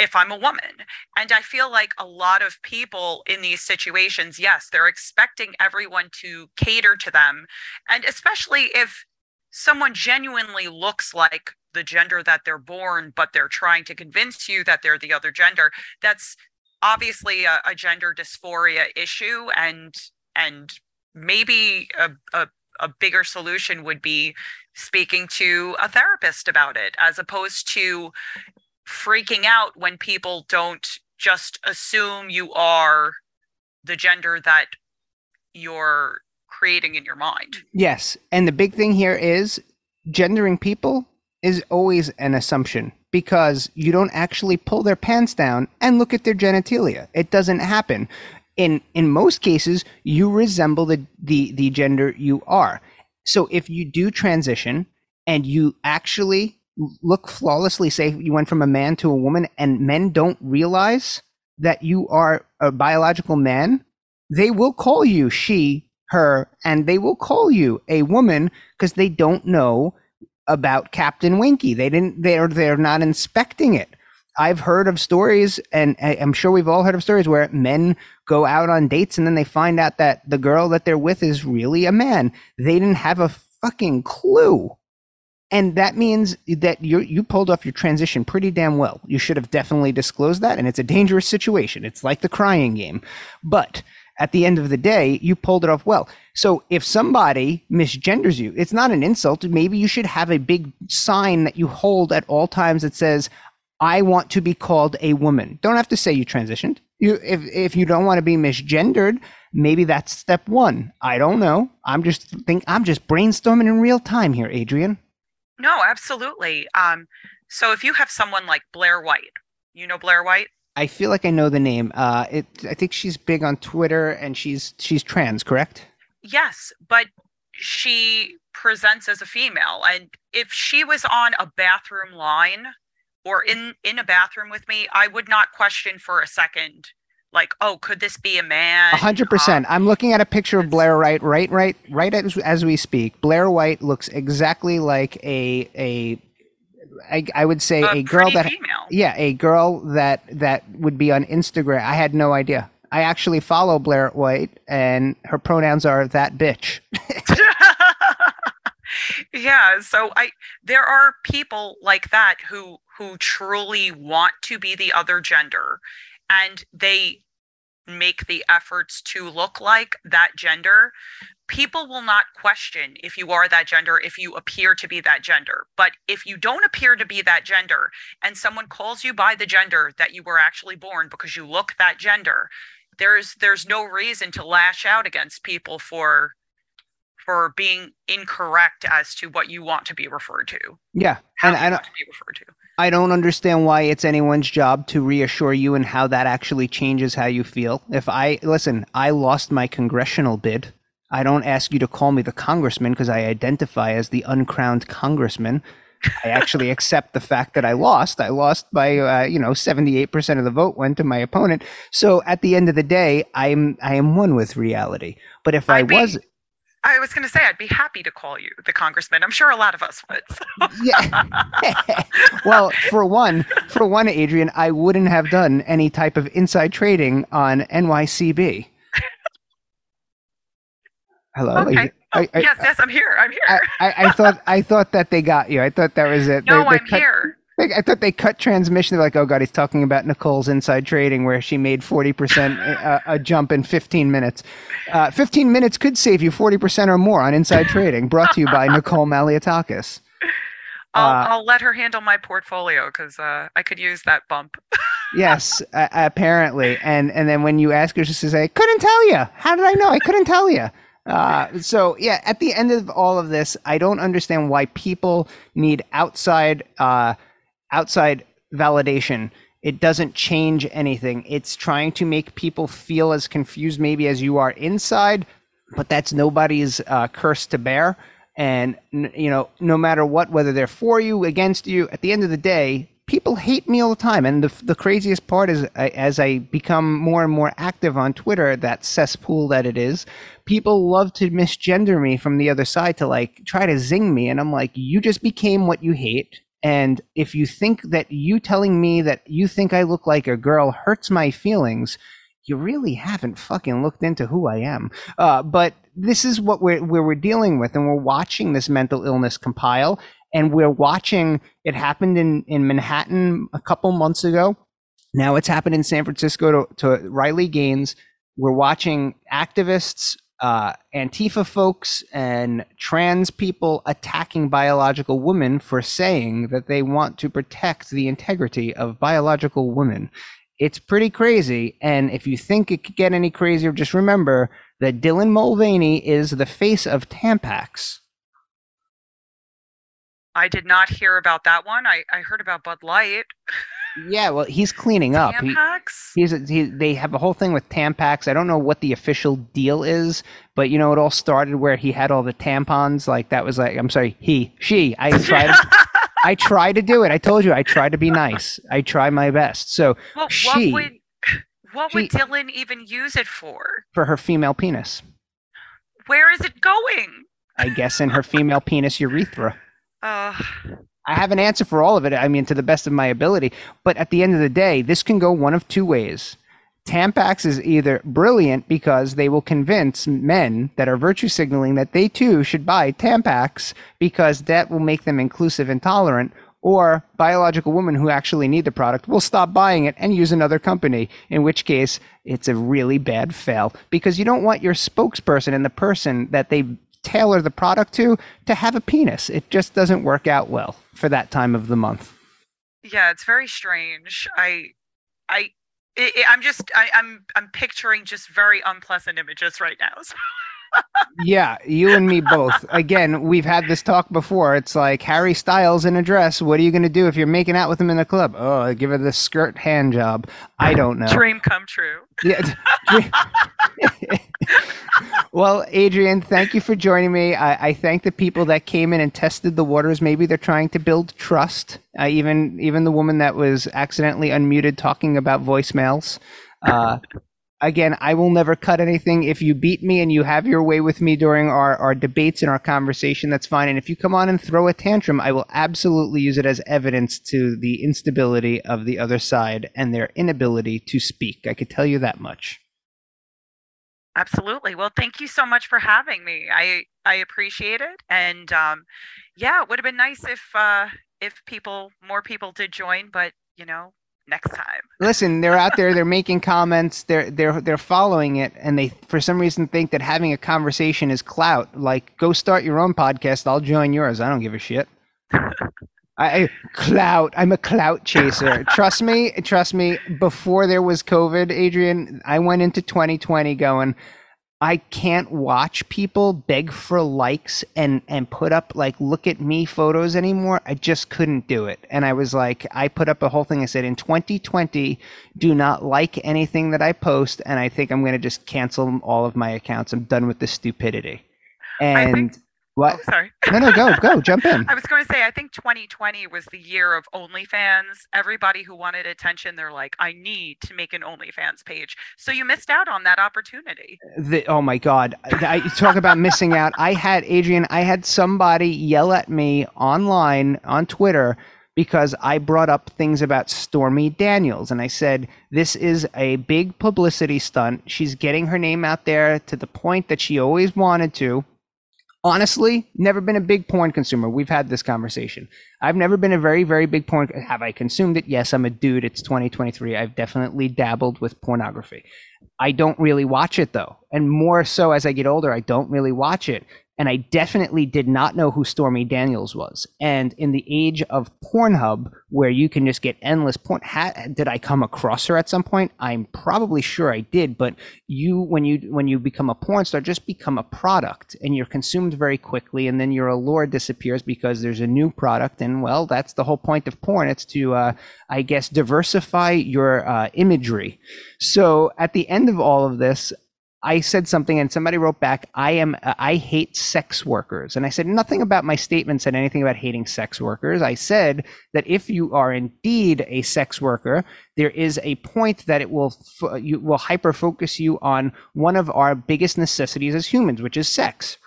if I'm a woman. And I feel like a lot of people in these situations, yes, they're expecting everyone to cater to them. And especially if someone genuinely looks like the gender that they're born, but they're trying to convince you that they're the other gender, that's obviously a, a gender dysphoria issue. And and maybe a, a a bigger solution would be speaking to a therapist about it as opposed to freaking out when people don't just assume you are the gender that you're creating in your mind. Yes. And the big thing here is gendering people is always an assumption because you don't actually pull their pants down and look at their genitalia. It doesn't happen. In in most cases, you resemble the the, the gender you are. So if you do transition and you actually look flawlessly say you went from a man to a woman and men don't realize that you are a biological man they will call you she her and they will call you a woman because they don't know about captain winky they didn't they're they're not inspecting it i've heard of stories and i'm sure we've all heard of stories where men go out on dates and then they find out that the girl that they're with is really a man they didn't have a fucking clue and that means that you you pulled off your transition pretty damn well. You should have definitely disclosed that, and it's a dangerous situation. It's like the crying game, but at the end of the day, you pulled it off well. So if somebody misgenders you, it's not an insult. Maybe you should have a big sign that you hold at all times that says, "I want to be called a woman." Don't have to say you transitioned. You if if you don't want to be misgendered, maybe that's step one. I don't know. I'm just think I'm just brainstorming in real time here, Adrienne. No, absolutely. Um, so if you have someone like Blair White, you know Blair White? I feel like I know the name. Uh, it, I think she's big on Twitter, and she's she's trans, correct? Yes, but she presents as a female, and if she was on a bathroom line or in in a bathroom with me, I would not question for a second like, oh, could this be a man? A hundred percent. Um, I'm looking at a picture of Blair White right, right, right as, as we speak. Blair White looks exactly like a a. I, I would say a, a girl that female. yeah a girl that that would be on Instagram. I had no idea. I actually follow Blair White, and her pronouns are that bitch. yeah, so I there are people like that who who truly want to be the other gender and they make the efforts to look like that gender, people will not question if you are that gender, if you appear to be that gender. But if you don't appear to be that gender and someone calls you by the gender that you were actually born because you look that gender, there's there's no reason to lash out against people for for being incorrect as to what you want to be referred to. Yeah, how and I don't, to be referred to. I don't understand why it's anyone's job to reassure you and how that actually changes how you feel. If I listen, I lost my congressional bid. I don't ask you to call me the congressman because I identify as the uncrowned congressman. I actually accept the fact that I lost. I lost by uh, you know seventy eight percent of the vote went to my opponent. So at the end of the day, I'm I am one with reality. But if I, I mean- was I was going to say I'd be happy to call you the congressman. I'm sure a lot of us would. so. Yeah. well, for one, for one, Adrienne, I wouldn't have done any type of inside trading on NYCB. Hello. Okay. I, I, yes, yes, I'm here. I'm here. I, I, thought I thought that they got you. I thought that was it. no, They- they I'm cut- here. Like, I thought they cut transmission. They're like, oh god, he's talking about Nicole's inside trading where she made forty percent a, a jump in fifteen minutes. Uh, Fifteen minutes could save you forty percent or more on inside trading. Brought to you by Nicole Malliotakis. I'll, Uh, I'll let her handle my portfolio because uh, I could use that bump. yes, uh, apparently. And and then when you ask her, she says, "I couldn't tell you. How did I know? I couldn't tell you." Uh, so yeah, at the end of all of this, I don't understand why people need outside uh, outside validation. It doesn't change anything. It's trying to make people feel as confused maybe as you are inside, but that's nobody's uh, curse to bear. And you know, no matter what, whether they're for you, against you, at the end of the day, people hate me all the time. And the the craziest part is, I, as I become more and more active on Twitter, that cesspool that it is, people love to misgender me from the other side to like try to zing me, and I'm like, you just became what you hate. And if you think that you telling me that you think I look like a girl hurts my feelings, you really haven't fucking looked into who I am. Uh, but this is what we're, where we're dealing with, and we're watching this mental illness compile, and we're watching it happened in, in Manhattan a couple months ago. Now it's happened in San Francisco to, to Riley Gaines. We're watching activists, uh, Antifa folks, and trans people attacking biological women for saying that they want to protect the integrity of biological women. It's pretty crazy. And if you think it could get any crazier, just remember that Dylan Mulvaney is the face of Tampax. I did not hear about that one. I, I heard about Bud Light. Yeah, well, he's cleaning up. He- he's he, they have a whole thing with Tampax. I don't know what the official deal is, but you know, it all started where he had all the tampons. Like that was like, I'm sorry, he, she. I tried. I try to do it. I told you, I try to be nice. I try my best. So Well, she, what would what would Dylan even use it for? for her female penis, Where is it going? I guess in her female penis urethra. Uh, I have an answer for all of it. I mean, to the best of my ability. But at the end of the day, this can go one of two ways. Tampax is either brilliant because they will convince men that are virtue signaling that they too should buy Tampax because that will make them inclusive and tolerant, or biological women who actually need the product will stop buying it and use another company, in which case it's a really bad fail because you don't want your spokesperson and the person that they tailor the product to to have a penis. It just doesn't work out well for that time of the month. yeah, it's very strange. I, I, i i I'm just, I, I'm, I'm picturing just very unpleasant images right now. So, Yeah, you and me both. Again, we've had this talk before. It's like Harry Styles in a dress. What are you going to do if you're making out with him in a club? Oh, give her the skirt hand job. I don't know. dream come true. Yeah. well, Adrienne, thank you for joining me. I, I thank the people that came in and tested the waters. Maybe they're trying to build trust. Uh, even even the woman that was accidentally unmuted talking about voicemails. Uh, again, I will never cut anything. If you beat me and you have your way with me during our, our debates and our conversation, that's fine. And if you come on and throw a tantrum, I will absolutely use it as evidence to the instability of the other side and their inability to speak. I could tell you that much. Absolutely. Well, thank you so much for having me. I, I appreciate it. And, um, yeah, it would have been nice if, uh, if people, more people did join, but you know, next time. Listen, they're out there. They're making comments. They're they're they're following it, and they for some reason think that having a conversation is clout. Like, go start your own podcast. I'll join yours. I don't give a shit. I, clout. I'm a clout chaser. trust me. Trust me. Before there was COVID, Adrienne, I went into 2020 going. I can't watch people beg for likes and and put up like look at me photos anymore. I just couldn't do it. And I was like I put up a whole thing I said in 2020 do not like anything that I post and I think I'm going to just cancel all of my accounts. I'm done with this stupidity. And What? Oh, sorry. No, no, go, go, jump in. I was going to say, I think 2020 was the year of OnlyFans. Everybody who wanted attention, they're like, I need to make an OnlyFans page. So you missed out on that opportunity. The, oh my God! I, talk about missing out. I had Adrienne. I had somebody yell at me online on Twitter because I brought up things about Stormy Daniels, and I said this is a big publicity stunt. She's getting her name out there to the point that she always wanted to honestly never been a big porn consumer. We've had this conversation. I've never been a very very big porn have i consumed it? Yes i'm a dude. It's 2023 i've definitely dabbled with pornography. I don't really watch it though. And more so as i get older i don't really watch it and I definitely did not know who Stormy Daniels was. And in the age of Pornhub, where you can just get endless porn, ha- did I come across her at some point? I'm probably sure I did. But you, when you when you become a porn star, just become a product, and you're consumed very quickly, and then your allure disappears because there's a new product. And well, that's the whole point of porn. It's to, uh, I guess, diversify your uh, imagery. So at the end of all of this, I said something and somebody wrote back, I am, I hate sex workers. And I said, nothing about my statement said anything about hating sex workers. I said that if you are indeed a sex worker, there is a point that it will, you will hyper focus you on one of our biggest necessities as humans, which is sex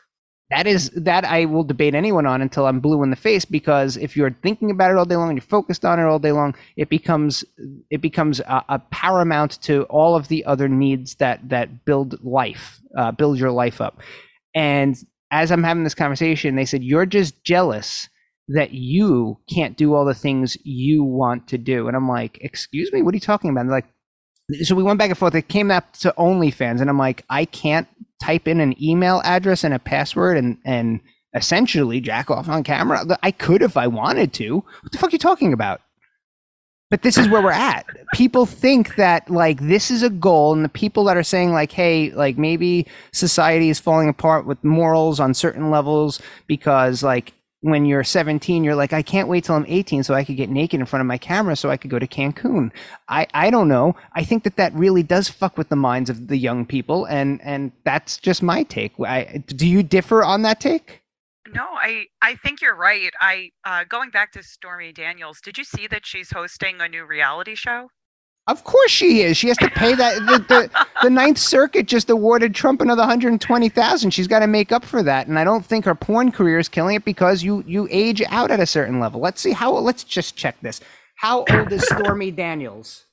that is that I will debate anyone on until I'm blue in the face because if you're thinking about it all day long and you're focused on it all day long, it becomes it becomes a, a paramount to all of the other needs that that build life, uh, build your life up. And as I'm having this conversation, they said you're just jealous that you can't do all the things you want to do, and I'm like, excuse me, what are you talking about? And they're like, so we went back and forth. It came up to OnlyFans, and I'm like, I can't type in an email address and a password and and essentially jack off on camera. I could if I wanted to. What the fuck are you talking about? But this is where we're at. People think that like this is a goal, and the people that are saying like, hey, like maybe society is falling apart with morals on certain levels because like when you're 17, you're like, I can't wait till I'm 18 so I could get naked in front of my camera so I could go to Cancun. I, I don't know. I think that that really does fuck with the minds of the young people, and and that's just my take. I, do you differ on that take? No, I I think you're right. I uh, going back to Stormy Daniels. Did you see that she's hosting a new reality show? Of course she is. She has to pay that. The, the, the Ninth Circuit just awarded Trump another hundred twenty thousand. She's got to make up for that. And I don't think her porn career is killing it because you you age out at a certain level. Let's see how. Let's just check this. How old is Stormy Daniels?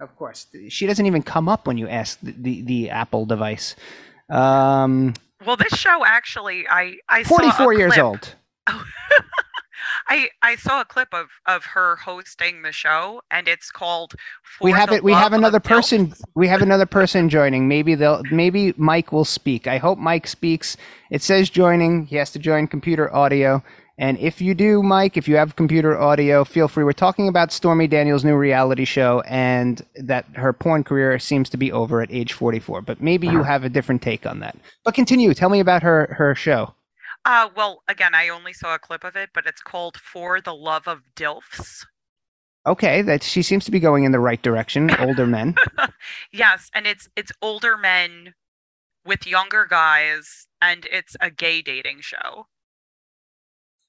Of course, she doesn't even come up when you ask the the, the Apple device. Um, well, this show actually, I I forty four years old. I I saw a clip of of her hosting the show, and it's called. For we have it. We have another person. We have another person joining. Maybe they'll. Maybe Mike will speak. I hope Mike speaks. It says joining. He has to join computer audio. And if you do, Mike, if you have computer audio, feel free. We're talking about Stormy Daniels' new reality show and that her porn career seems to be over at age 44. But maybe you uh-huh. have a different take on that. But continue. Tell me about her her show. Uh, well, again, I only saw a clip of it, but it's called For the Love of Dilfs. Okay, that she seems to be going in the right direction. Older men. yes, and it's it's older men with younger guys, and it's a gay dating show.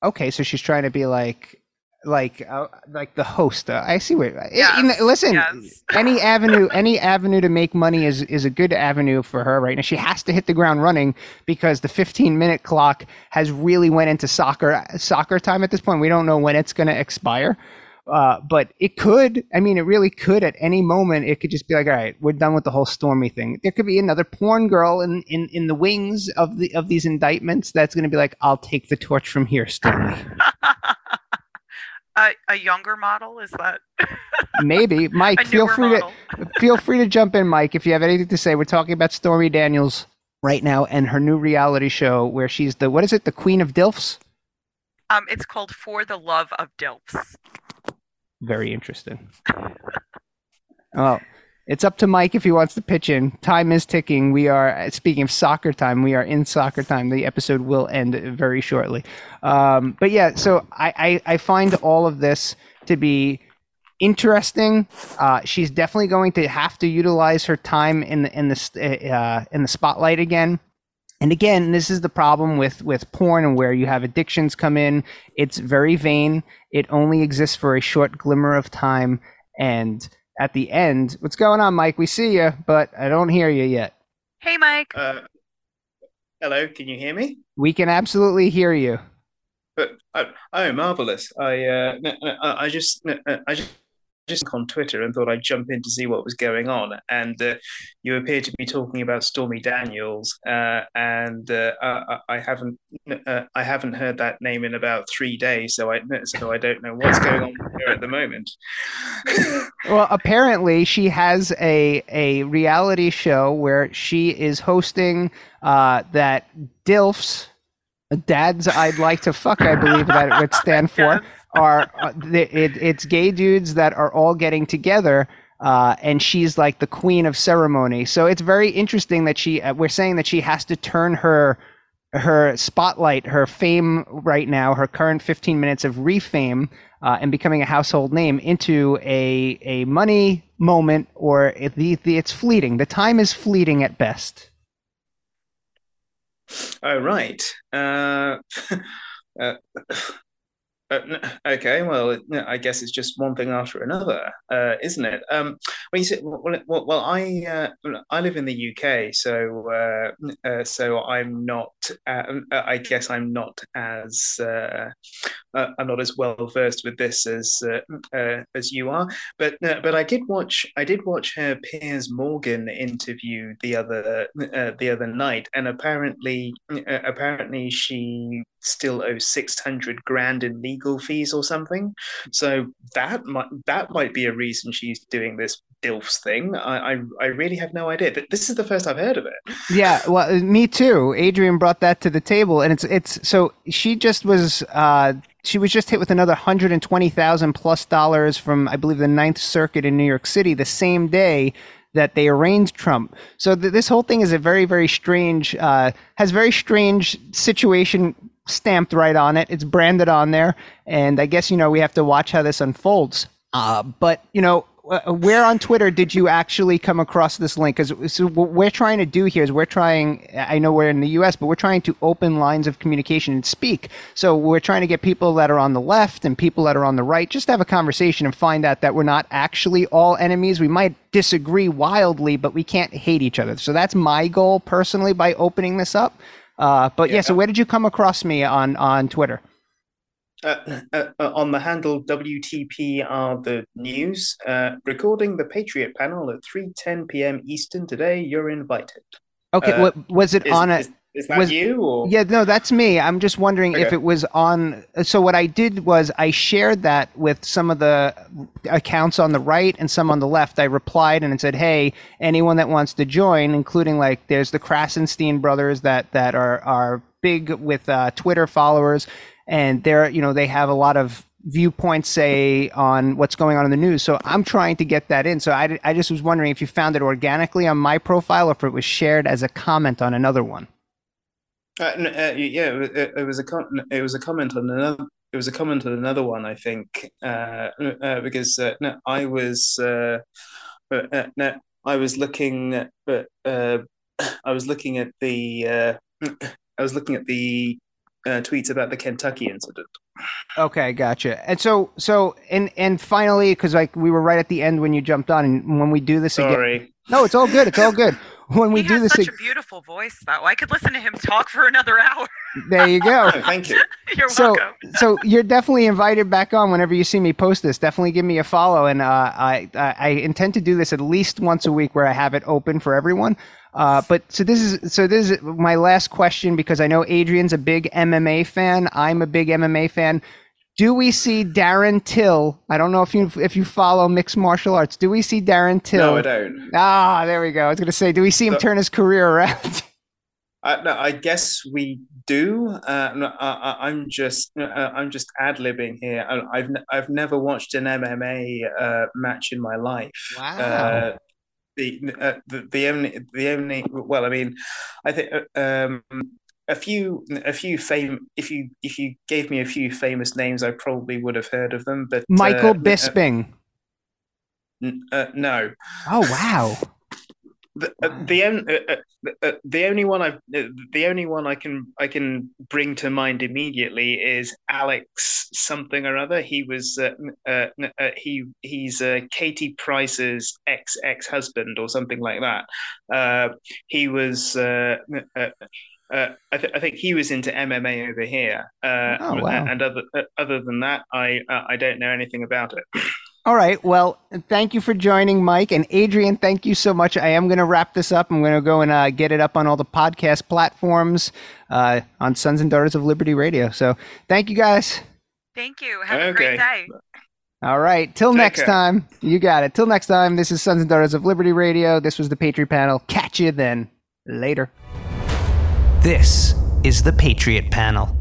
Okay, so she's trying to be like like uh, like the host. Uh, I see where. Yes, listen, yes. any avenue, any avenue to make money is is a good avenue for her right now. She has to hit the ground running because the 15 minute clock has really went into soccer soccer time at this point. We don't know when it's going to expire. Uh, but it could. I mean, it really could at any moment. It could just be like, all right, we're done with the whole Stormy thing. There could be another porn girl in in, in the wings of the of these indictments that's going to be like, I'll take the torch from here, Stormy. a, a younger model? Is that maybe. Mike feel free model. to feel free to jump in mike if you have anything to say. We're talking about stormy daniels right now and her new reality show where she's the what is it the queen of dilfs? Um it's called for the love of dilfs. Very interesting. Well it's up to Mike if he wants to pitch in. Time is ticking. We are speaking of soccer time. We are in soccer time. The episode will end very shortly. Um, but yeah, so I, I, I find all of this to be interesting. Uh, she's definitely going to have to utilize her time in the in the uh, in the spotlight again And again, this is the problem with with porn and where you have addictions come in. It's very vain. It only exists for a short glimmer of time, and at the end, what's going on, Mike? We see you, but I don't hear you yet. Hey, Mike. Uh, hello, can you hear me? We can absolutely hear you. But oh, oh marvelous! I uh, no, no, I just no, I just just on Twitter and thought I'd jump in to see what was going on. And uh, you appear to be talking about Stormy Daniels, uh, and uh, I, I, haven't uh, I haven't heard that name in about three days, so I so I don't know what's going on here at the moment. well, apparently she has a a reality show where she is hosting uh, that DILFs. Dads, I'd like to fuck. I believe that it would stand for are uh, it, it's gay dudes that are all getting together uh, and she's like the queen of ceremony. So it's very interesting that she uh, we're saying that she has to turn her her spotlight her fame right now her current 15 minutes of refame uh, and becoming a household name into a a money moment or it, the, the, it's fleeting. The time is fleeting at best. Oh right. Uh uh, okay, well, I guess it's just one thing after another, uh, isn't it? Um, well, you said, well, well, well I uh, I live in the UK, so uh, uh, so I'm not. Uh, I guess I'm not as I'm not as well versed with this as as you are. But but I did watch I did watch her Piers Morgan interview the other the other night, and apparently apparently she still owes 600 grand in legal fees or something. So that might that might be a reason she's doing this dilfs thing. I, I i really have no idea. But this is the first i've heard of it. Yeah well me too. Adrienne brought that to the table and it's it's so she just was uh she was just hit with another 120,000 plus dollars from I believe the Ninth Circuit in New York City the same day that they arraigned Trump. So th- this whole thing is a very, very strange, uh, has very strange situation stamped right on it. It's branded on there, and I guess you know we have to watch how this unfolds. Uh, but you know, uh, where on Twitter did you actually come across this link? Because so what we're trying to do here is we're trying. I know we're in the U.S., but we're trying to open lines of communication and speak. So we're trying to get people that are on the left and people that are on the right just have a conversation and find out that we're not actually all enemies. We might disagree wildly, but we can't hate each other. So that's my goal personally by opening this up. Uh, but yeah. yeah. so where did you come across me on on Twitter? Uh, uh, uh on the handle WTP are the news. Uh, recording the Patriot panel at 3:10 p.m. Eastern today. You're invited. Okay, uh, what, was it is, on a? Is, is that was, you? Or? Yeah, no, that's me. I'm just wondering okay. if it was on. So what I did was I shared that with some of the accounts on the right and some on the left. I replied and said, "Hey, anyone that wants to join, including like there's the Krassenstein brothers that that are are big with uh, Twitter followers, and they're you know they have a lot of viewpoints say on what's going on in the news. So I'm trying to get that in. So I, I just was wondering if you found it organically on my profile or if it was shared as a comment on another one. Uh, uh, yeah, it, it, was a com- it was a comment on another. It was a comment on another one, I think, uh, uh because uh, no, I was uh, no, I was looking at, I was looking at the I was looking at the tweets about the Kentucky incident. Okay, gotcha. And so, so, and and finally, because like we were right at the end when you jumped on, and when we do this Sorry. again, no, it's all good. It's all good when we he do has this. Such a beautiful voice, though. I could listen to him talk for another hour. There you go. oh, thank you. You're so, welcome. so you're definitely invited back on whenever you see me post this. Definitely give me a follow, and uh, I, I, I intend to do this at least once a week where I have it open for everyone. Uh, but so this is so this is my last question because I know Adrienne's a big MMA fan. I'm a big MMA fan. Do we see Darren Till? I don't know if you if you follow mixed martial arts. Do we see Darren Till? No, I don't. Ah, there we go. I was going to say, do we see him so, turn his career around? Uh, no, I guess we do. Uh, no, I, am just uh, I'm just ad libbing here. I, have I've never watched an MMA uh, match in my life. Wow. Uh, the, uh, the the only the only well, I mean, I think um, a few a few fame if you if you gave me a few famous names i probably would have heard of them but michael uh, bisping uh, uh, no oh wow the, uh, the, uh, uh, uh, the only one I the only one I can I can bring to mind immediately is Alex something or other. He was he he's Katie Price's ex ex husband or something like that. he was. Uh, I, th- I, think he was into MMA over here. Uh, oh, wow. And other uh, other than that, I I don't know anything about it. All right. Well, thank you for joining, Mike and Adrienne. Thank you so much. I am going to wrap this up. I'm going to go and uh, get it up on all the podcast platforms uh, on Sons and Daughters of Liberty Radio. So, thank you guys. Thank you. Have okay. a great day. All right. Till Take next care. time. You got it. Till next time. This is Sons and Daughters of Liberty Radio. This was the Patriot Panel. Catch you then. Later. This is the Patriot Panel.